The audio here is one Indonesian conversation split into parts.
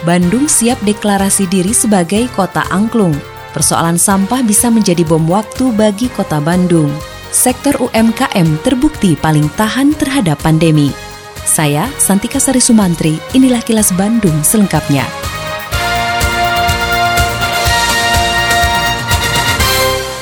Bandung siap deklarasi diri sebagai kota angklung. Persoalan sampah bisa menjadi bom waktu bagi kota Bandung. Sektor UMKM terbukti paling tahan terhadap pandemi. Saya, Santika Sari Sumantri, inilah kilas Bandung selengkapnya.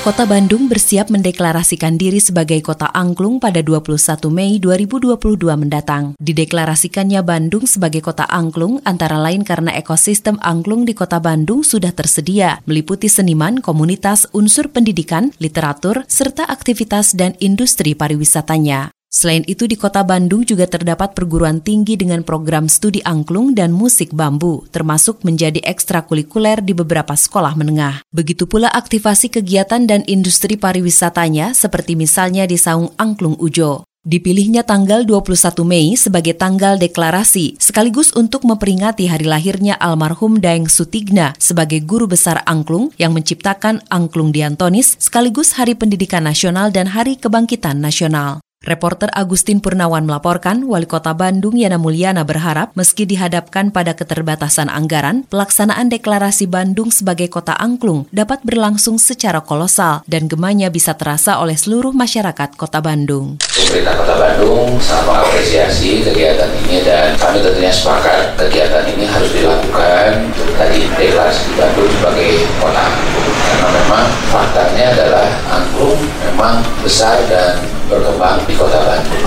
Kota Bandung bersiap mendeklarasikan diri sebagai kota angklung pada 21 Mei 2022 mendatang. Dideklarasikannya Bandung sebagai kota angklung antara lain karena ekosistem angklung di kota Bandung sudah tersedia, meliputi seniman, komunitas, unsur pendidikan, literatur, serta aktivitas dan industri pariwisatanya. Selain itu di kota Bandung juga terdapat perguruan tinggi dengan program studi angklung dan musik bambu, termasuk menjadi ekstrakurikuler di beberapa sekolah menengah. Begitu pula aktivasi kegiatan dan industri pariwisatanya seperti misalnya di Saung Angklung Ujo. Dipilihnya tanggal 21 Mei sebagai tanggal deklarasi, sekaligus untuk memperingati hari lahirnya almarhum Daeng Sutigna sebagai guru besar angklung yang menciptakan angklung diantonis, sekaligus Hari Pendidikan Nasional dan Hari Kebangkitan Nasional. Reporter Agustin Purnawan melaporkan, Wali Kota Bandung Yana Mulyana berharap meski dihadapkan pada keterbatasan anggaran, pelaksanaan deklarasi Bandung sebagai kota angklung dapat berlangsung secara kolosal dan gemanya bisa terasa oleh seluruh masyarakat Kota Bandung. Pemerintah Kota Bandung sangat mengapresiasi kegiatan ini dan kami tentunya sepakat kegiatan ini harus dilakukan tadi deklarasi di Bandung sebagai kota angklung. Karena memang faktanya adalah angklung memang besar dan berkembang di kota Bandung.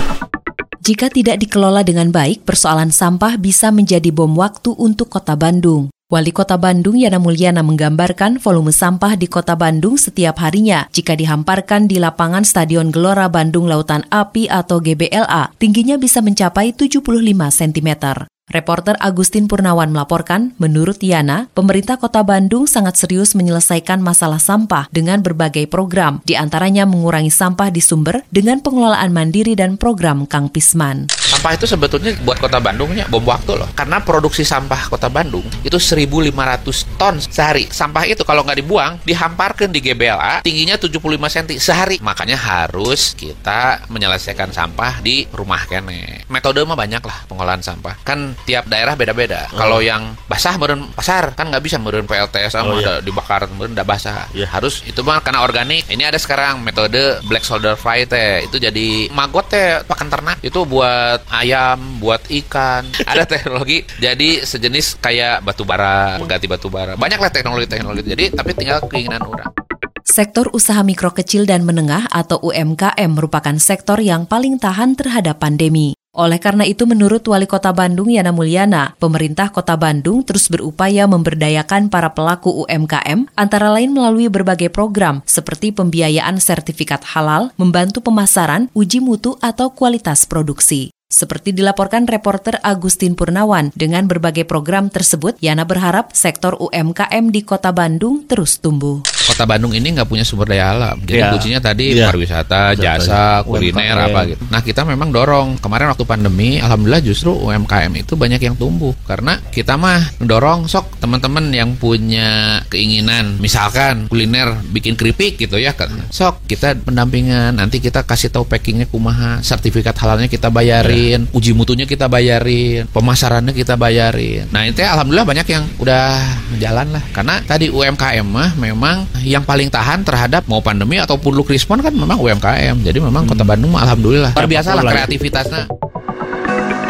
Jika tidak dikelola dengan baik, persoalan sampah bisa menjadi bom waktu untuk kota Bandung. Wali Kota Bandung Yana Mulyana menggambarkan volume sampah di Kota Bandung setiap harinya jika dihamparkan di lapangan Stadion Gelora Bandung Lautan Api atau GBLA, tingginya bisa mencapai 75 cm. Reporter Agustin Purnawan melaporkan, menurut Yana, pemerintah kota Bandung sangat serius menyelesaikan masalah sampah dengan berbagai program, di antaranya mengurangi sampah di sumber dengan pengelolaan mandiri dan program Kang Pisman. Sampah itu sebetulnya buat kota Bandungnya bom waktu loh. Karena produksi sampah kota Bandung itu 1.500 ton sehari. Sampah itu kalau nggak dibuang, dihamparkan di GBLA, tingginya 75 cm sehari. Makanya harus kita menyelesaikan sampah di rumah kene. Metode mah banyak lah pengolahan sampah. Kan tiap daerah beda-beda. Oh. Kalau yang basah meren pasar, kan nggak bisa meren PLTS sama Oh, iya. ada dibakar meren udah basah. Iya. Harus itu mah karena organik. Ini ada sekarang metode black soldier fry teh. Itu jadi magot teh pakan ternak. Itu buat ayam, buat ikan. Ada teknologi jadi sejenis kayak batu bara, mengganti batu bara. Banyak lah teknologi-teknologi. Jadi tapi tinggal keinginan orang. Sektor usaha mikro kecil dan menengah atau UMKM merupakan sektor yang paling tahan terhadap pandemi. Oleh karena itu, menurut Wali Kota Bandung Yana Mulyana, pemerintah Kota Bandung terus berupaya memberdayakan para pelaku UMKM, antara lain melalui berbagai program seperti pembiayaan sertifikat halal, membantu pemasaran, uji mutu atau kualitas produksi. Seperti dilaporkan reporter Agustin Purnawan, dengan berbagai program tersebut, Yana berharap sektor UMKM di Kota Bandung terus tumbuh. Kota Bandung ini nggak punya sumber daya alam. Jadi Iya. kuncinya tadi Iya. pariwisata, Wisata, jasa, kuliner UMKM. apa gitu. Nah kita memang dorong. Kemarin waktu pandemi, alhamdulillah justru UMKM itu banyak yang tumbuh karena kita mah mendorong sok teman-teman yang punya keinginan, misalkan kuliner bikin keripik gitu ya kan. Sok kita pendampingan. Nanti kita kasih tahu packingnya kumaha, sertifikat halalnya kita bayarin, uji mutunya kita bayarin, pemasarannya kita bayarin. Nah itu alhamdulillah banyak yang udah jalan lah. Karena tadi UMKM mah memang yang paling tahan terhadap mau pandemi ataupun lu respon kan memang UMKM. Jadi memang Kota Bandung mah alhamdulillah luar biasa lah. kreativitasnya.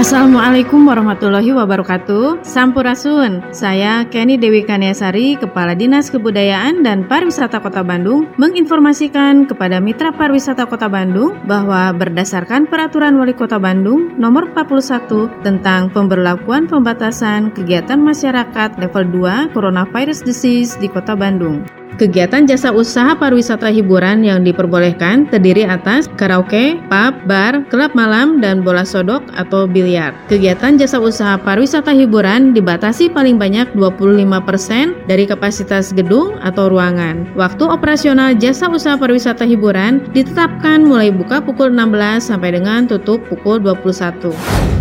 Assalamualaikum warahmatullahi wabarakatuh. Sampurasun. Saya Kenny Dewi Kaniasari, Kepala Dinas Kebudayaan dan Pariwisata Kota Bandung, menginformasikan kepada Mitra Pariwisata Kota Bandung bahwa berdasarkan Peraturan Wali Kota Bandung Nomor 41 tentang pemberlakuan pembatasan kegiatan masyarakat level 2 Coronavirus Disease di Kota Bandung. Kegiatan jasa usaha pariwisata hiburan yang diperbolehkan terdiri atas karaoke, pub, bar, klub malam, dan bola sodok atau biliar. Kegiatan jasa usaha pariwisata hiburan dibatasi paling banyak 25% dari kapasitas gedung atau ruangan. Waktu operasional jasa usaha pariwisata hiburan ditetapkan mulai buka pukul 16 sampai dengan tutup pukul 21.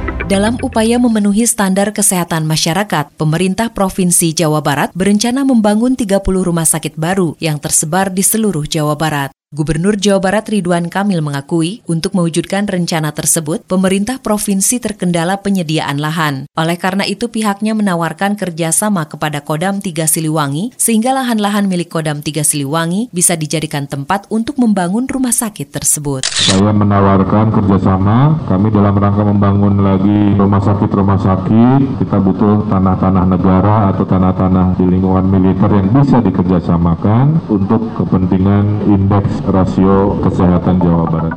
Dalam upaya memenuhi standar kesehatan masyarakat, pemerintah Provinsi Jawa Barat berencana membangun 30 rumah sakit baru yang tersebar di seluruh Jawa Barat. Gubernur Jawa Barat Ridwan Kamil mengakui, untuk mewujudkan rencana tersebut, pemerintah provinsi terkendala penyediaan lahan. Oleh karena itu, pihaknya menawarkan kerjasama kepada Kodam Tiga Siliwangi, sehingga lahan-lahan milik Kodam Tiga Siliwangi bisa dijadikan tempat untuk membangun rumah sakit tersebut. Saya menawarkan kerjasama, kami dalam rangka membangun lagi rumah sakit-rumah sakit, kita butuh tanah-tanah negara atau tanah-tanah di lingkungan militer yang bisa dikerjasamakan untuk kepentingan indeks rasio kesehatan Jawa Barat.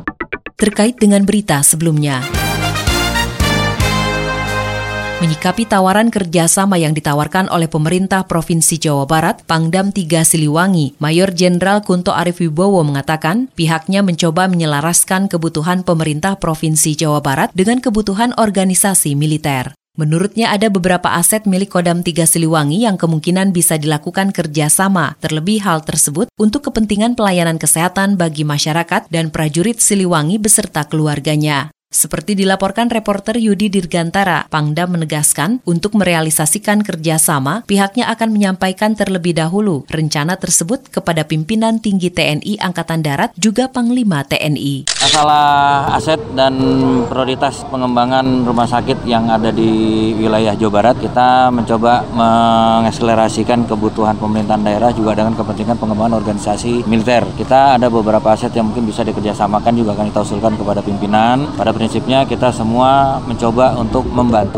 Terkait dengan berita sebelumnya, Menyikapi tawaran kerjasama yang ditawarkan oleh pemerintah Provinsi Jawa Barat, Pangdam 3 Siliwangi, Mayor Jenderal Kunto Arif Wibowo mengatakan pihaknya mencoba menyelaraskan kebutuhan pemerintah Provinsi Jawa Barat dengan kebutuhan organisasi militer. Menurutnya ada beberapa aset milik Kodam 3 Siliwangi yang kemungkinan bisa dilakukan kerjasama, terlebih hal tersebut untuk kepentingan pelayanan kesehatan bagi masyarakat dan prajurit Siliwangi beserta keluarganya. Seperti dilaporkan reporter Yudi Dirgantara, Pangdam menegaskan untuk merealisasikan kerjasama, pihaknya akan menyampaikan terlebih dahulu rencana tersebut kepada pimpinan tinggi TNI Angkatan Darat juga Panglima TNI. Masalah aset dan prioritas pengembangan rumah sakit yang ada di wilayah Jawa Barat, kita mencoba mengakselerasikan kebutuhan pemerintahan daerah juga dengan kepentingan pengembangan organisasi militer. Kita ada beberapa aset yang mungkin bisa dikerjasamakan juga akan kita usulkan kepada pimpinan. Pada prinsipnya kita semua mencoba untuk membantu.